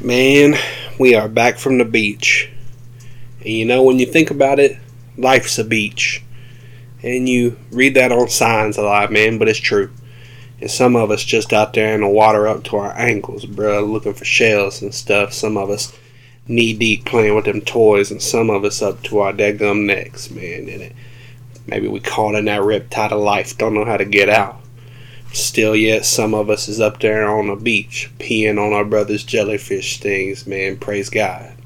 Man, we are back from the beach. And you know, when you think about it, life's a beach. And you read that on signs a lot, man, but it's true. And some of us just out there in the water up to our ankles, bruh, looking for shells and stuff. Some of us knee deep playing with them toys, and some of us up to our deadgum necks, man. And it, maybe we caught in that riptide of life, don't know how to get out. Still, yet some of us is up there on the beach, peeing on our brother's jellyfish stings, man. Praise God.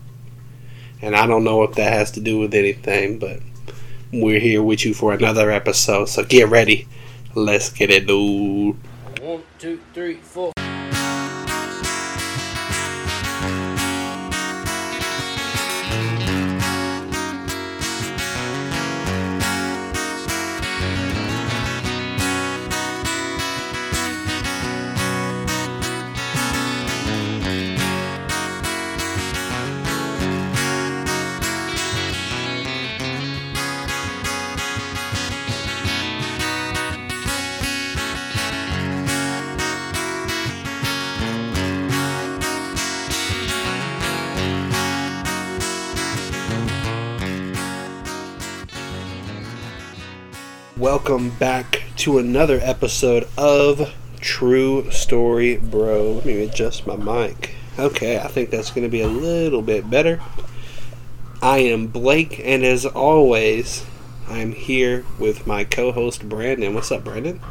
And I don't know if that has to do with anything, but we're here with you for another episode, so get ready. Let's get it, dude. One, two, three, four. Welcome back to another episode of True Story Bro. Let me adjust my mic. Okay, I think that's going to be a little bit better. I am Blake, and as always, I'm here with my co host Brandon. What's up, Brandon?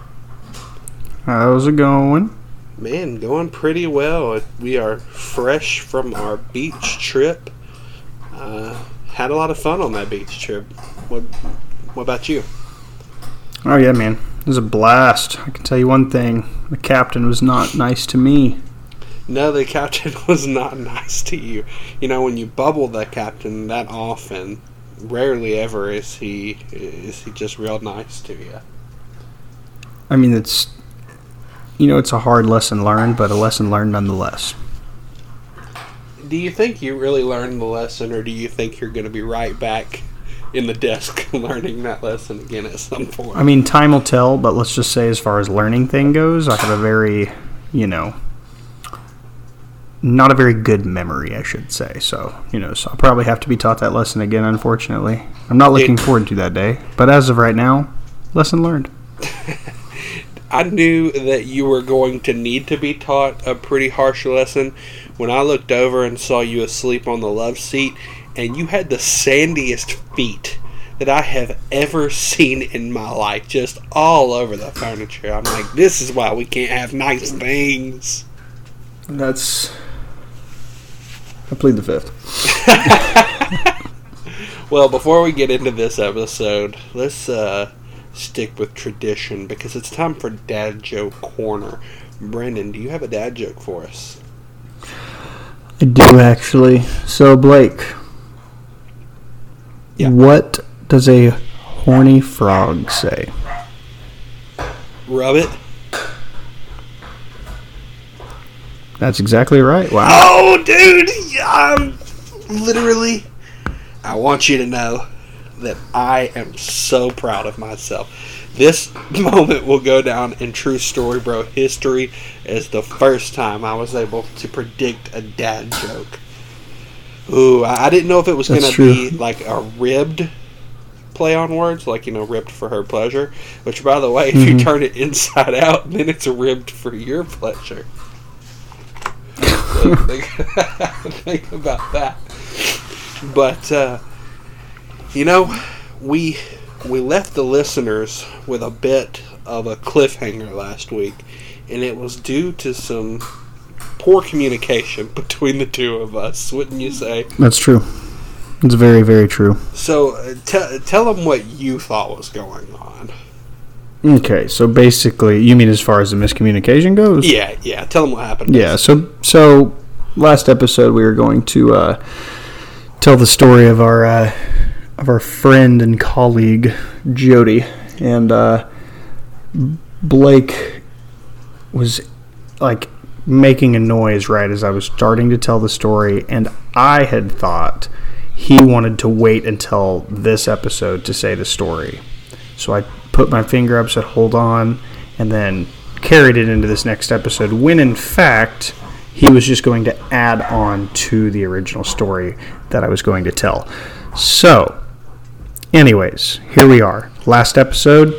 How's it going? Man, going pretty well. We are fresh from our beach trip. Uh, had a lot of fun on that beach trip. What, what about you? Oh yeah, man, it was a blast. I can tell you one thing: the captain was not nice to me. No, the captain was not nice to you. You know, when you bubble the captain that often, rarely ever is he is he just real nice to you. I mean, it's you know, it's a hard lesson learned, but a lesson learned nonetheless. Do you think you really learned the lesson, or do you think you're going to be right back in the desk learning that lesson again at some point? I mean, time will tell, but let's just say, as far as learning thing goes, I have a very, you know, not a very good memory, I should say. So, you know, so I'll probably have to be taught that lesson again. Unfortunately, I'm not looking It- forward to that day. But as of right now, lesson learned. I knew that you were going to need to be taught a pretty harsh lesson when I looked over and saw you asleep on the love seat, and you had the sandiest feet that I have ever seen in my life, just all over the furniture. I'm like, this is why we can't have nice things. That's. I plead the fifth. Well, before we get into this episode, let's uh, stick with tradition because it's time for Dad Joke Corner. Brendan, do you have a dad joke for us? I do actually. So Blake, Yeah. what does a horny frog say? Rub it. That's exactly right. Wow. Oh, dude! I'm literally. I want you to know that I am so proud of myself. This moment will go down in true story, bro history as the first time I was able to predict a dad joke. Ooh, I I didn't know if it was gonna be like a ribbed play on words, like you know, ribbed for her pleasure. Which, by the way, if you Mhm. turn it inside out, then it's ribbed for your pleasure. So think, think about that. But uh, you know, we we left the listeners with a bit of a cliffhanger last week, and it was due to some poor communication between the two of us, wouldn't you say? That's true. It's very, very true. So uh, t- tell them what you thought was going on. Okay, so basically, you mean as far as the miscommunication goes? Yeah, yeah. Tell them what happened. Yeah. So, so last episode we were going to uh, tell the story of our uh, of our friend and colleague Jody, and uh, Blake was like making a noise right as I was starting to tell the story, and I had thought he wanted to wait until this episode to say the story. So I put my finger up, said, hold on, and then carried it into this next episode when in fact He was just going to add on to the original story that I was going to tell. So, anyways, here we are. Last episode,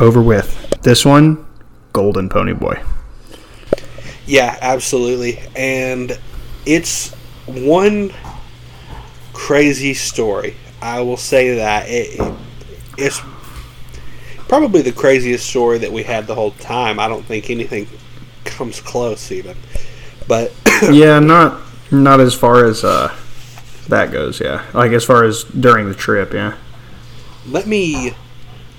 over with. This one, Golden Pony Boy. Yeah, absolutely. And it's one crazy story. I will say that it, it, it's probably the craziest story that we had the whole time. I don't think anything comes close even. But yeah, not not as far as uh, that goes. Yeah, like as far as during the trip. Yeah. let me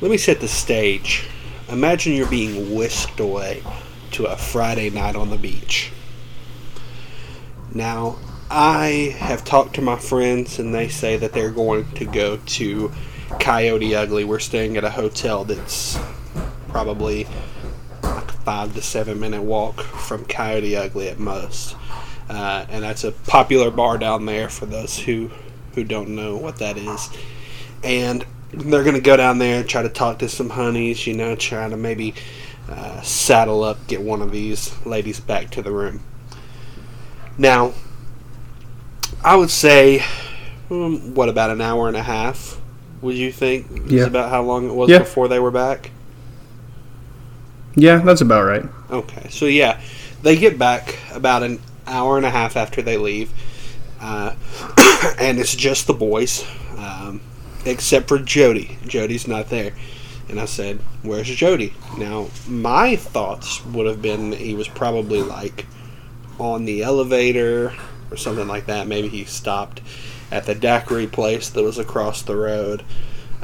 let me set the stage. Imagine you're being whisked away to a Friday night on the beach. Now, I have talked to my friends and they say that they're going to go to Coyote Ugly. We're staying at a hotel that's probably like a five to seven minute walk from Coyote Ugly at most. Uh, and that's a popular bar down there for those who, who don't know what that is. And they're going to go down there and try to talk to some honeys, you know, trying to maybe uh, saddle up, get one of these ladies back to the room. Now, I would say, um, what about an hour and a half? Would you think is Yeah. about how long it was Yeah. before they were back? Yeah, that's about right. Okay, so yeah, they get back about an hour and a half after they leave, uh, and it's just the boys, um, except for Jody. Jody's not there, and I said, "Where's Jody?" Now, my thoughts would have been that he was probably like on the elevator or something like that. Maybe he stopped at the daiquiri place that was across the road.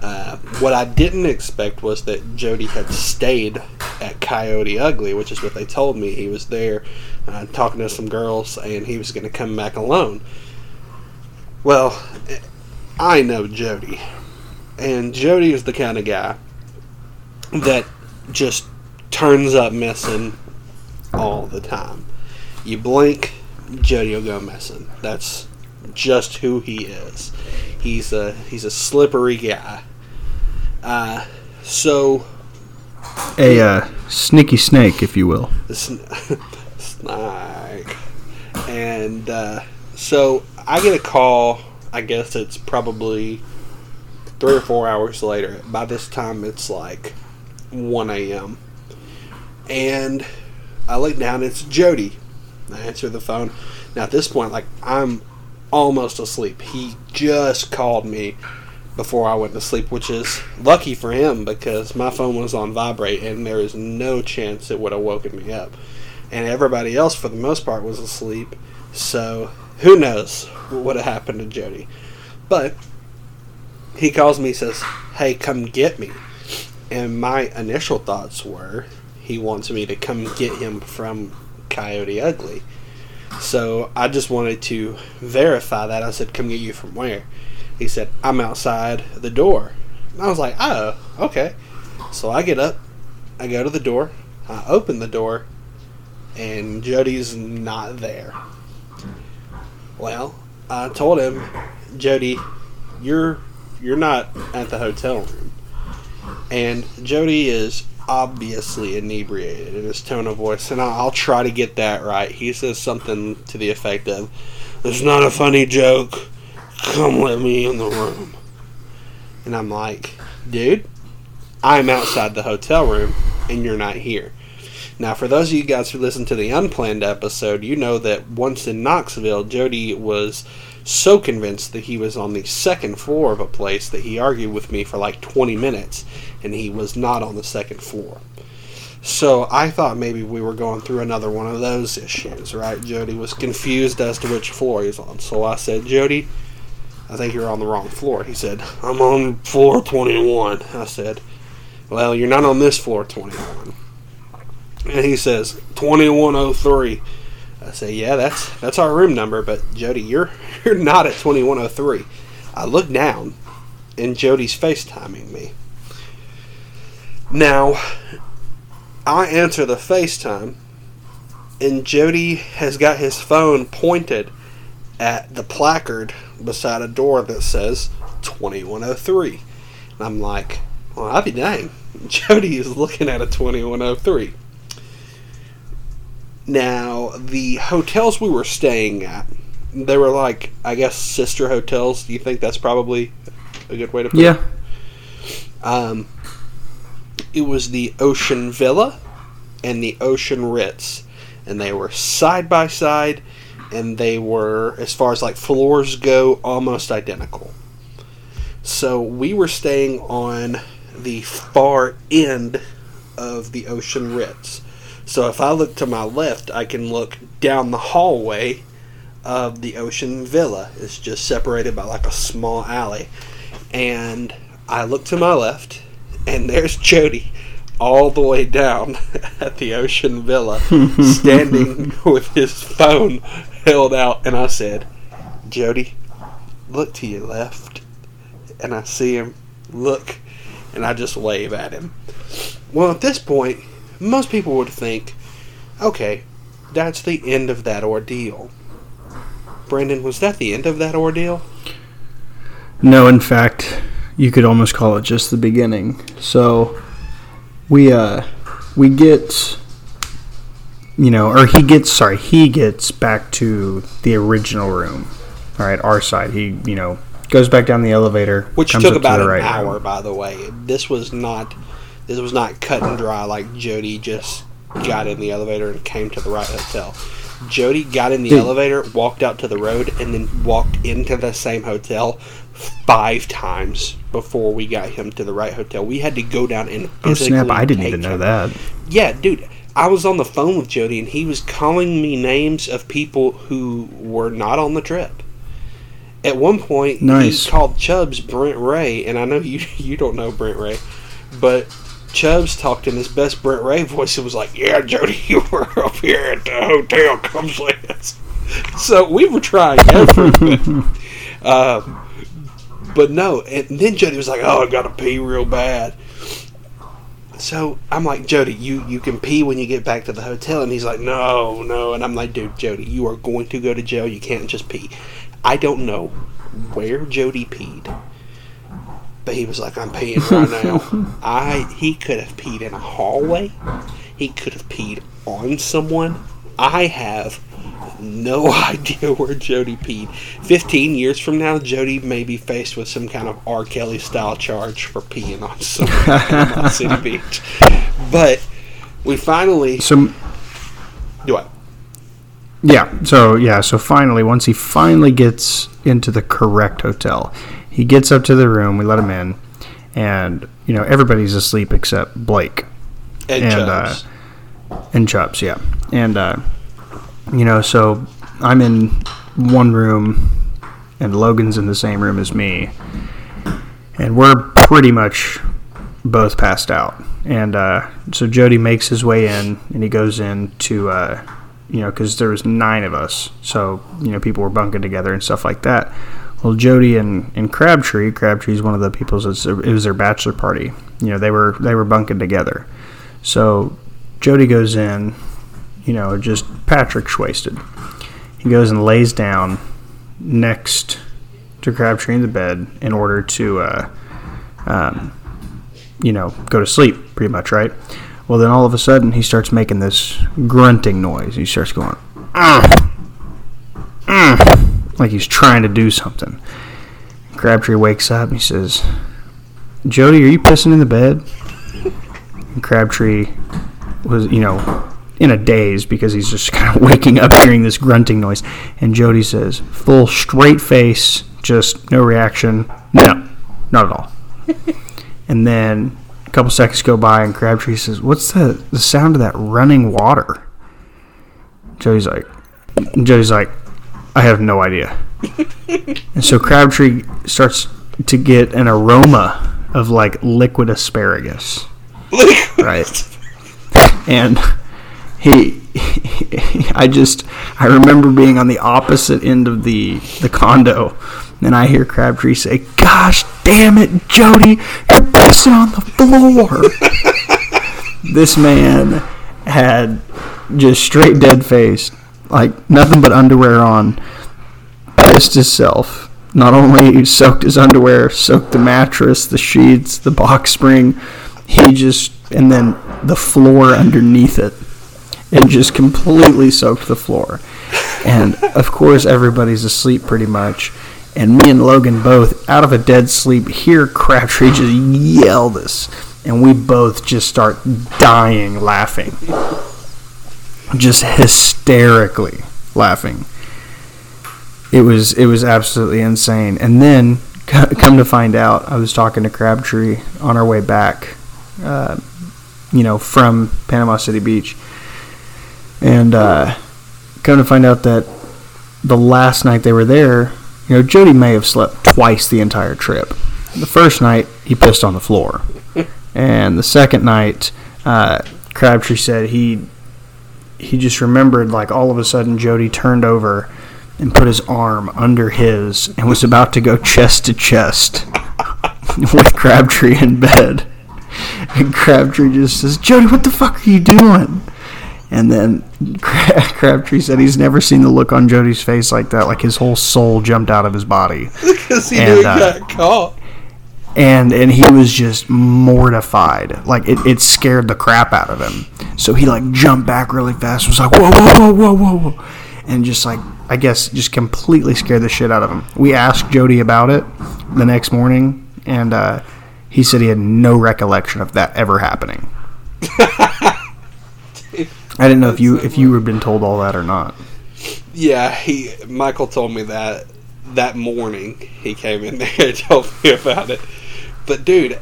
Uh, what I didn't expect was that Jody had stayed at Coyote Ugly, which is what they told me. He was there uh, talking to some girls, and he was going to come back alone. Well, I know Jody, and Jody is the kind of guy that just turns up missing all the time. You blink, Jody will go missing. That's just who he is. He's a he's a slippery guy. Uh, so A uh, sneaky snake, if you will. sn- snake, and uh, so I get a call. I guess it's probably three or four hours later. By this time, it's like one a.m. And I look down. It's Jody. I answer the phone. Now at this point, like I'm almost asleep. He just called me before I went to sleep, which is lucky for him because my phone was on vibrate and there is no chance it would have woken me up. And everybody else, for the most part, was asleep. So who knows what would have happened to Jody? But he calls me, says, "Hey, come get me." And my initial thoughts were, he wants me to come get him from Coyote Ugly. So I just wanted to verify that. I said, "Come get you from where?" He said, "I'm outside the door." And I was like, "Oh, okay." So I get up, I go to the door, I open the door, and Jody's not there. Well, I told him, Jody, you're you're not at the hotel room. And Jody is obviously inebriated in his tone of voice, and I'll, try to get that right. He says something to the effect of, "It's not a funny joke. Come let me in the room." And I'm like, "Dude, I'm outside the hotel room, and you're not here." Now, for those of you guys who listened to the unplanned episode, you know that once in Knoxville, Jody was so convinced that he was on the second floor of a place that he argued with me for like 20 minutes, and he was not on the second floor. So I thought maybe we were going through another one of those issues, right? Jody was confused as to which floor he's on. So I said, Jody, I think you're on the wrong floor. He said, I'm on floor 21. I said, Well, you're not on this floor 21. And he says, 2103. I say, yeah, that's that's our room number, but Jody, you're you're not at 2103. I look down, and Jody's FaceTiming me. Now, I answer the FaceTime, and Jody has got his phone pointed at the placard beside a door that says 2103. And I'm like, well, I'll be dang. Jody is looking at a 2103. Now, the hotels we were staying at, they were like, I guess, sister hotels. Do you think that's probably a good way to put it? Yeah. Um, it was the Ocean Villa and the Ocean Ritz, and they were side by side, and they were, as far as like floors go, almost identical. So we were staying on the far end of the Ocean Ritz. So if I look to my left, I can look down the hallway of the Ocean Villa. It's just separated by like a small alley. And I look to my left, and there's Jody all the way down at the Ocean Villa, standing with his phone held out. And I said, Jody, look to your left. And I see him look, and I just wave at him. Well, at this point, most people would think, okay, that's the end of that ordeal. Brendan, was that the end of that ordeal? No, in fact, you could almost call it just the beginning. So we uh we get you know, or he gets sorry, he gets back to the original room. All right, our side. He, you know, goes back down the elevator, Which took to about the an right hour, room. by the way. This was not this was not cut and dry like Jody just got in the elevator and came to the right hotel. Jody got in the Dude. elevator, walked out to the road, and then walked into the same hotel five times before we got him to the right hotel. We had to go down and Oh snap! I didn't even know him. that. Yeah, dude. I was on the phone with Jody and he was calling me names of people who were not on the trip. At one point, Nice. he called Chubbs Brent Ray, and I know you you don't know Brent Ray, but Chubbs talked in his best Brent Ray voice. It was like, "Yeah, Jody, you were up here at the hotel. Come see us." So we were trying everything. um, but no, and then Jody was like, "Oh, I gotta pee real bad." So I'm like, Jody, you, you can pee when you get back to the hotel. And he's like, no, no. And I'm like, dude, Jody, you are going to go to jail. You can't just pee. I don't know where Jody peed. But he was like, I'm peeing right now. I He could have peed in a hallway. He could have peed on someone. I have no idea where Jody peed. 15 years from now, Jody may be faced with some kind of R. Kelly style charge for peeing on someone Panama City Beach. But we finally. So Do what? Yeah. So yeah. So finally, once he finally gets into the correct hotel, he gets up to the room. We let him in, and you know everybody's asleep except Blake And, And, Chubbs. and Chubbs. Yeah. And uh, you know, so I'm in one room, and Logan's in the same room as me, and we're pretty much both passed out. And uh, so Jody makes his way in, and he goes in to, uh, you know, because there was nine of us, so you know people were bunking together and stuff like that. Well, Jody and, and Crabtree, Crabtree's one of the people's. It's, it was their bachelor party. You know, they were they were bunking together. So Jody goes in, you know, just Patrick's wasted. He goes and lays down next to Crabtree in the bed in order to, uh, um, you know, go to sleep, pretty much, right? Well, then all of a sudden he starts making this grunting noise. He starts going, "Ah, ah," like he's trying to do something. Crabtree wakes up and he says, Jody, are you pissing in the bed? And Crabtree was, you know, in a daze because he's just kind of waking up hearing this grunting noise. And Jody says, full straight face, just no reaction. No, not at all. and then a couple seconds go by, and Crabtree says, What's the, the sound of that running water? Jody's like, Jody's like, I have no idea. and so Crabtree starts to get an aroma of like liquid asparagus. Right. And he, i just i remember being on the opposite end of the the condo and i hear crabtree say gosh damn it jody you're pissing on the floor. This man had just straight dead face like nothing but underwear on pissed himself not only soaked his underwear, soaked the mattress, the sheets, the box spring. He just, and then the floor underneath it. and just completely soaked the floor. And of course, everybody's asleep pretty much. And me and Logan both, out of a dead sleep, hear Crabtree just yell this. And we both just start dying laughing. Just hysterically laughing. It was it was absolutely insane. And then, come to find out, I was talking to Crabtree on our way back, uh, you know, from Panama City Beach. And uh, come to find out that the last night they were there, you know, Jody may have slept twice the entire trip. The first night, he pissed on the floor. And the second night, uh, Crabtree said he he just remembered like all of a sudden Jody turned over and put his arm under his and was about to go chest to chest with Crabtree in bed. And Crabtree just says, Jody, what the fuck are you doing? And then Crabtree said he's never seen the look on Jody's face like that. Like his whole soul jumped out of his body. Because he And, uh, got caught. And and he was just mortified. Like it, it scared the crap out of him. So he like jumped back really fast. Was like whoa whoa whoa whoa whoa, whoa, and just like I guess just completely scared the shit out of him. We asked Jody about it the next morning, and uh, he said he had no recollection of that ever happening. I didn't know if you if you had been told all that or not. Yeah, he Michael told me that that morning he came in there and told me about it. But dude,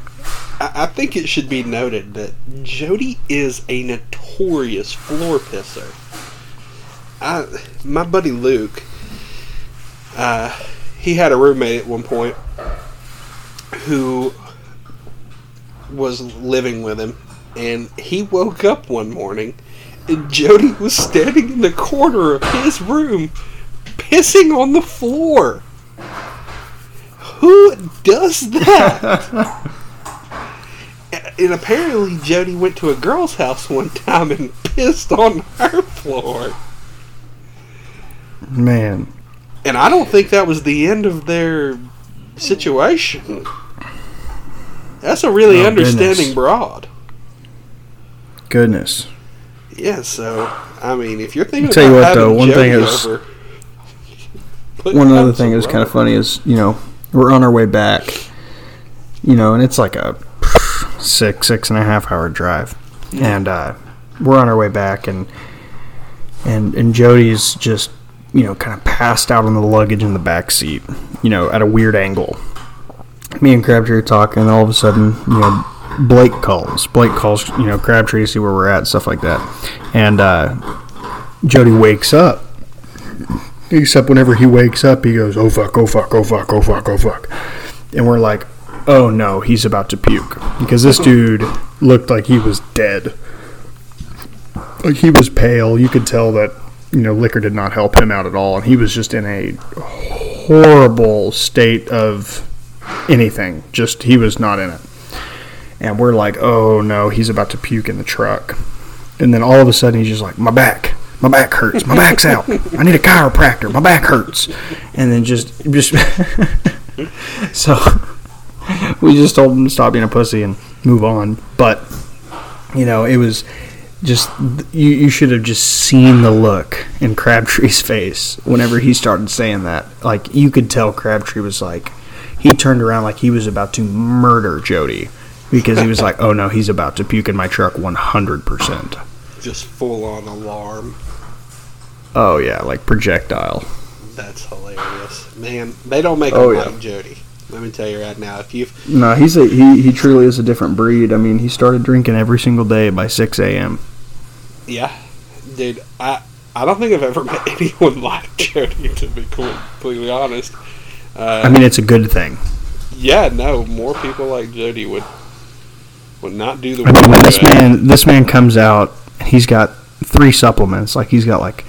I, think it should be noted that Jody is a notorious floor pisser. I my buddy Luke, uh, he had a roommate at one point who was living with him, and he woke up one morning and Jody was standing in the corner of his room, pissing on the floor. Who does that? and apparently, Jody went to a girl's house one time and pissed on her floor. Man, And I don't think that was the end of their situation. That's a really Oh, understanding goodness. broad. goodness. Yeah, so I mean, if you're thinking Tell you about what, though, one thing is- over, one other thing is kind of funny is you know we're on our way back you know and it's like a six six and a half hour drive. And uh, we're on our way back and and and jody's just you know kind of passed out on the luggage in the back seat you know at a weird angle. Me and crabtree are talking and all of a sudden you know blake calls. Blake calls you know crabtree to see where we're at stuff like that. And uh, jody wakes up Except whenever he wakes up, he goes, "Oh fuck! Oh fuck! Oh fuck! Oh fuck! Oh fuck!" And we're like, "Oh no, he's about to puke," because this dude looked like he was dead. Like he was pale. You could tell that you know liquor did not help him out at all, and he was just in a horrible state of anything. Just he was not in it. And we're like, "Oh no, he's about to puke in the truck." And then all of a sudden, he's just like, "My back." My back hurts. My back's out. I need a chiropractor. My back hurts. And then just, just, so we just told him to stop being a pussy and move on. But, you know, it was just, you, you should have just seen the look in Crabtree's face whenever he started saying that. Like, you could tell Crabtree was like, he turned around like he was about to murder Jody because he was like, oh no, he's about to puke in my truck 100%. just full on alarm. Oh, yeah, like projectile. That's hilarious, man. They don't make Oh, him yeah. like Jody. Let me tell you right now. If you've No, he's a he. He truly is a different breed. I mean, he started drinking every single day by six a.m. yeah, dude, I I don't think I've ever met anyone like Jody. To be completely honest, uh, I mean, it's a good thing. yeah, no, more people like Jody would would not do the I mean, when this man this man comes out, he's got three supplements. Like he's got like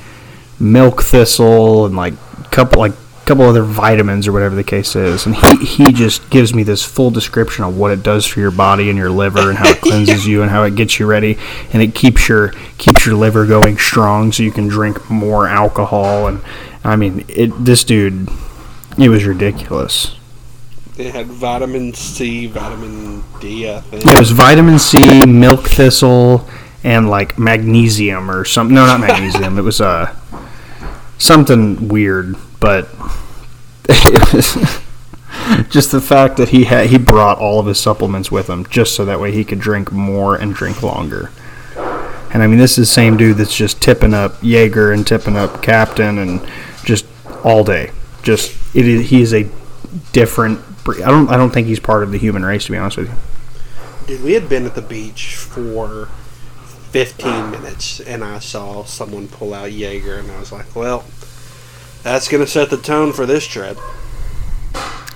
milk thistle and like couple like couple other vitamins or whatever the case is, and he he just gives me this full description of what it does for your body and your liver and how it cleanses you and how it gets you ready and it keeps your keeps your liver going strong so you can drink more alcohol and I mean it. This dude, it was ridiculous. It had vitamin C, vitamin D, I think. It was vitamin C, milk thistle, and like magnesium or something. No, not magnesium. it was uh, something weird, but just the fact that he had he brought all of his supplements with him just so that way he could drink more and drink longer. And I mean, this is the same dude that's just tipping up Jaeger and tipping up Captain and just all day. Just it is, he is a different. I don't. I don't think he's part of the human race to be honest with you. Dude, we had been at the beach for 15 minutes and I saw someone pull out Jaeger and I was like, well, that's going to set the tone for this trip.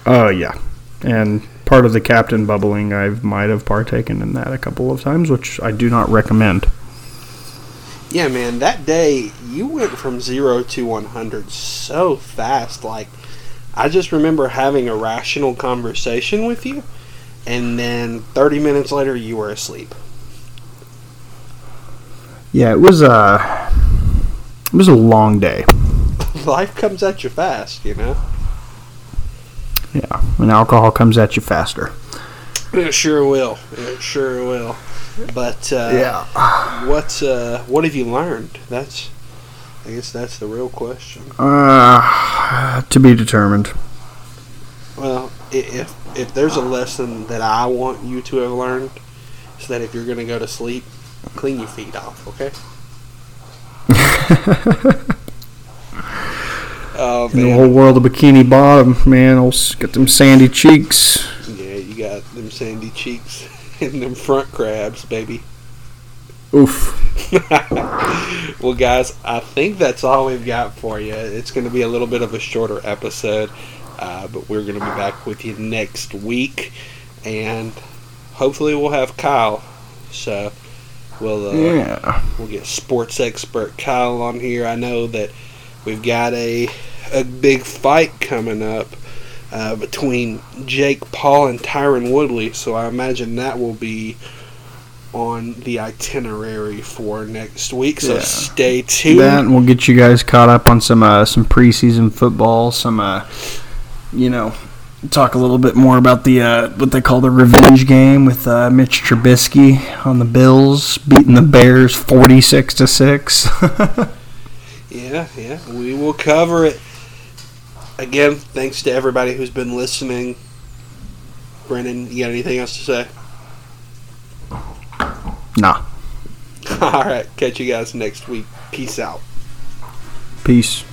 Oh yeah, and part of the captain bubbling, I might have partaken in that a couple of times, which I do not recommend. Yeah, man, that day you went from 0 to 100 so fast. Like, I just remember having a rational conversation with you and then 30 minutes later you were asleep. Yeah, it was a it was a long day. Life comes at you fast, you know? Yeah, and alcohol comes at you faster. It sure will. It sure will. But uh, What uh, what have you learned? That's I guess that's the real question. Uh, to be determined. Well, if if there's a lesson that I want you to have learned, is that if you're gonna go to sleep, clean your feet off, okay? oh In the whole world of bikini bottom, man, I'll get them sandy cheeks. yeah, you got them sandy cheeks and them front crabs, baby. Oof. well, guys, I think that's all we've got for you. It's going to be a little bit of a shorter episode, uh, but we're going to be back with you next week, and hopefully we'll have Kyle. So we'll uh, Yeah. we'll get sports expert Kyle on here. I know that we've got a a big fight coming up. Uh, between Jake Paul and Tyron Woodley, so I imagine that will be on the itinerary for next week. So Yeah. stay tuned. That we'll get you guys caught up on some uh, some preseason football, some uh, you know, talk a little bit more about the uh, what they call the revenge game with uh, Mitch Trubisky on the Bills beating the Bears forty six to six. Yeah, yeah, we will cover it. Again, thanks to everybody who's been listening. Brennan, you got anything else to say? nah. All right, catch you guys next week. Peace out. Peace.